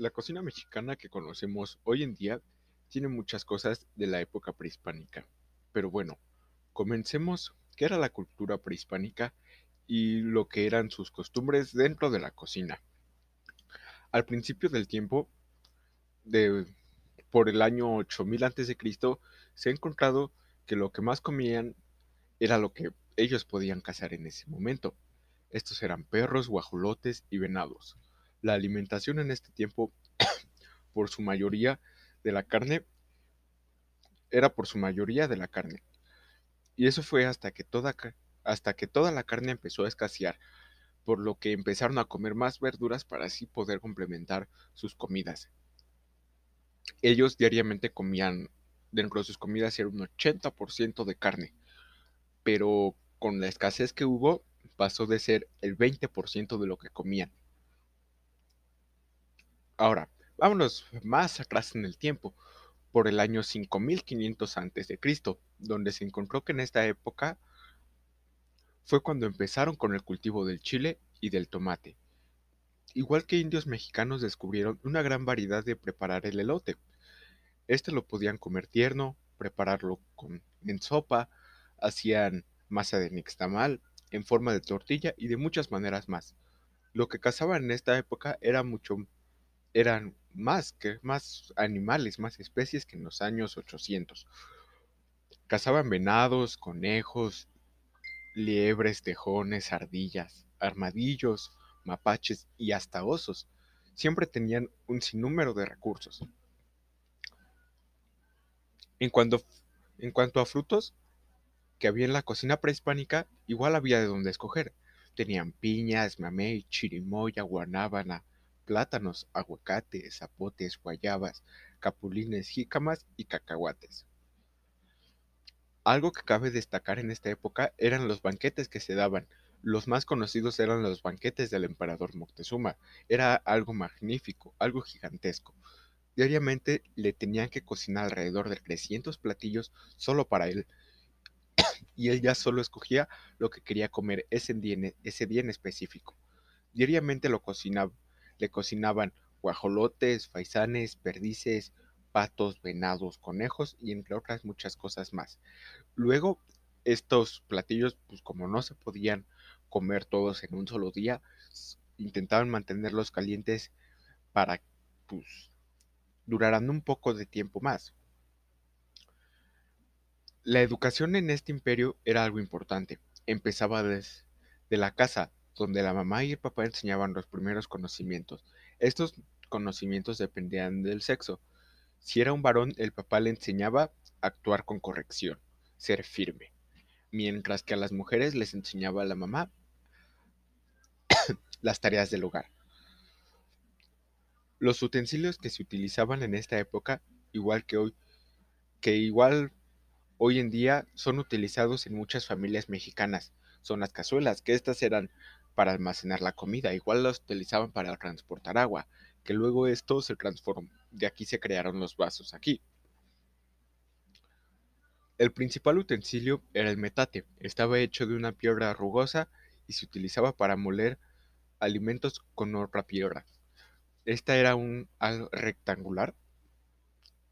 La cocina mexicana que conocemos hoy en día tiene muchas cosas de la época prehispánica. Pero bueno, comencemos qué era la cultura prehispánica y lo que eran sus costumbres dentro de la cocina. Al principio del tiempo, de, por el año 8000 a.C., se ha encontrado que lo que más comían era lo que ellos podían cazar en ese momento. Estos eran perros, guajolotes y venados. La alimentación en este tiempo, por su mayoría de la carne, era por su mayoría de la carne. Y eso fue hasta que toda, hasta que toda la carne empezó a escasear, por lo que empezaron a comer más verduras para así poder complementar sus comidas. Ellos diariamente comían, dentro de sus comidas era un 80% de carne, pero con la escasez que hubo, pasó de ser el 20% de lo que comían. Ahora, vámonos más atrás en el tiempo, por el año 5500 a.C., donde se encontró que en esta época fue cuando empezaron con el cultivo del chile y del tomate. Igual que indios mexicanos descubrieron una gran variedad de preparar el elote. Este lo podían comer tierno, prepararlo con, en sopa, hacían masa de nixtamal, en forma de tortilla y de muchas maneras más. Lo que cazaban en esta época era mucho, eran más que más animales, más especies que en los años 800. Cazaban venados, conejos, liebres, tejones, ardillas, armadillos, mapaches y hasta osos. Siempre tenían un sinnúmero de recursos. En cuanto, en cuanto a frutos, que había en la cocina prehispánica, igual había de dónde escoger. Tenían piñas, mamey, chirimoya, guanábana, plátanos, aguacates, zapotes, guayabas, capulines, jícamas y cacahuates. Algo que cabe destacar en esta época eran los banquetes que se daban. Los más conocidos eran los banquetes del emperador Moctezuma. Era algo magnífico, algo gigantesco. Diariamente le tenían que cocinar alrededor de 300 platillos solo para él, y él ya solo escogía lo que quería comer ese día, ese día en específico. Diariamente lo cocinaba, le cocinaban guajolotes, faisanes, perdices, patos, venados, conejos y entre otras muchas cosas más. Luego, estos platillos, pues como no se podían comer todos en un solo día, intentaban mantenerlos calientes para pues duraran un poco de tiempo más. La educación en este imperio era algo importante. Empezaba desde la casa, donde la mamá y el papá enseñaban los primeros conocimientos. Estos conocimientos dependían del sexo. Si era un varón, el papá le enseñaba a actuar con corrección, ser firme, mientras que a las mujeres les enseñaba a la mamá las tareas del hogar. Los utensilios que se utilizaban en esta época, igual que hoy, que igual hoy en día son utilizados en muchas familias mexicanas. Son las cazuelas, que estas eran para almacenar la comida, igual las utilizaban para transportar agua, que luego esto se transformó, de aquí se crearon los vasos aquí. El principal utensilio era el metate, estaba hecho de una piedra rugosa y se utilizaba para moler alimentos con otra piedra. Esta era un rectangular,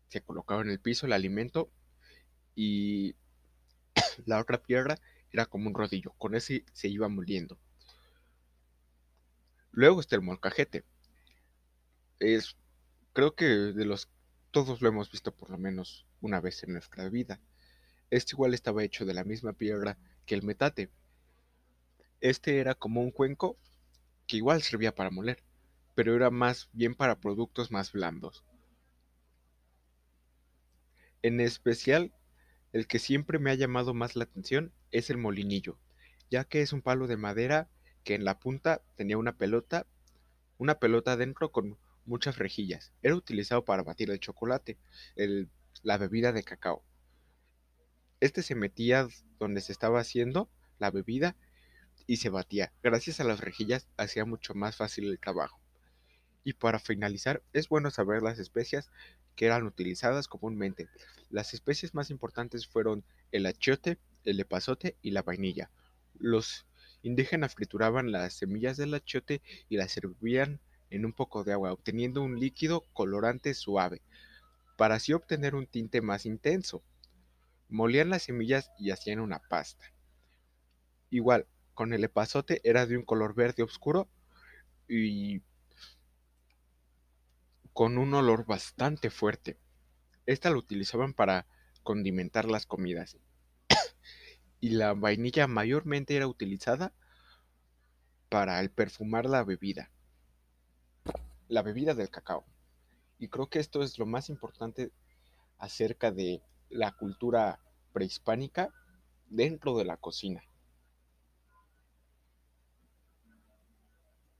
se colocaba en el piso el alimento y la otra piedra era como un rodillo, con ese se iba moliendo. Luego está el molcajete. Es, creo que de los, todos lo hemos visto por lo menos una vez en nuestra vida. Este igual estaba hecho de la misma piedra que el metate. Este era como un cuenco que igual servía para moler, pero era más bien para productos más blandos. En especial el que siempre me ha llamado más la atención es el molinillo, ya que es un palo de madera que en la punta tenía una pelota, una pelota dentro con muchas rejillas. Era utilizado para batir el chocolate, la bebida de cacao. Este se metía donde se estaba haciendo la bebida y se batía. Gracias a las rejillas hacía mucho más fácil el trabajo. Y para finalizar, es bueno saber las especias que eran utilizadas comúnmente. Las especies más importantes fueron el achiote, el epazote y la vainilla. Los indígenas trituraban las semillas del achiote y las servían en un poco de agua, obteniendo un líquido colorante suave, para así obtener un tinte más intenso. Molían las semillas y hacían una pasta. Igual, con el epazote era de un color verde oscuro y con un olor bastante fuerte. Esta lo utilizaban para condimentar las comidas. Y la vainilla mayormente era utilizada para el perfumar la bebida. La bebida del cacao. Y creo que esto es lo más importante acerca de la cultura prehispánica dentro de la cocina.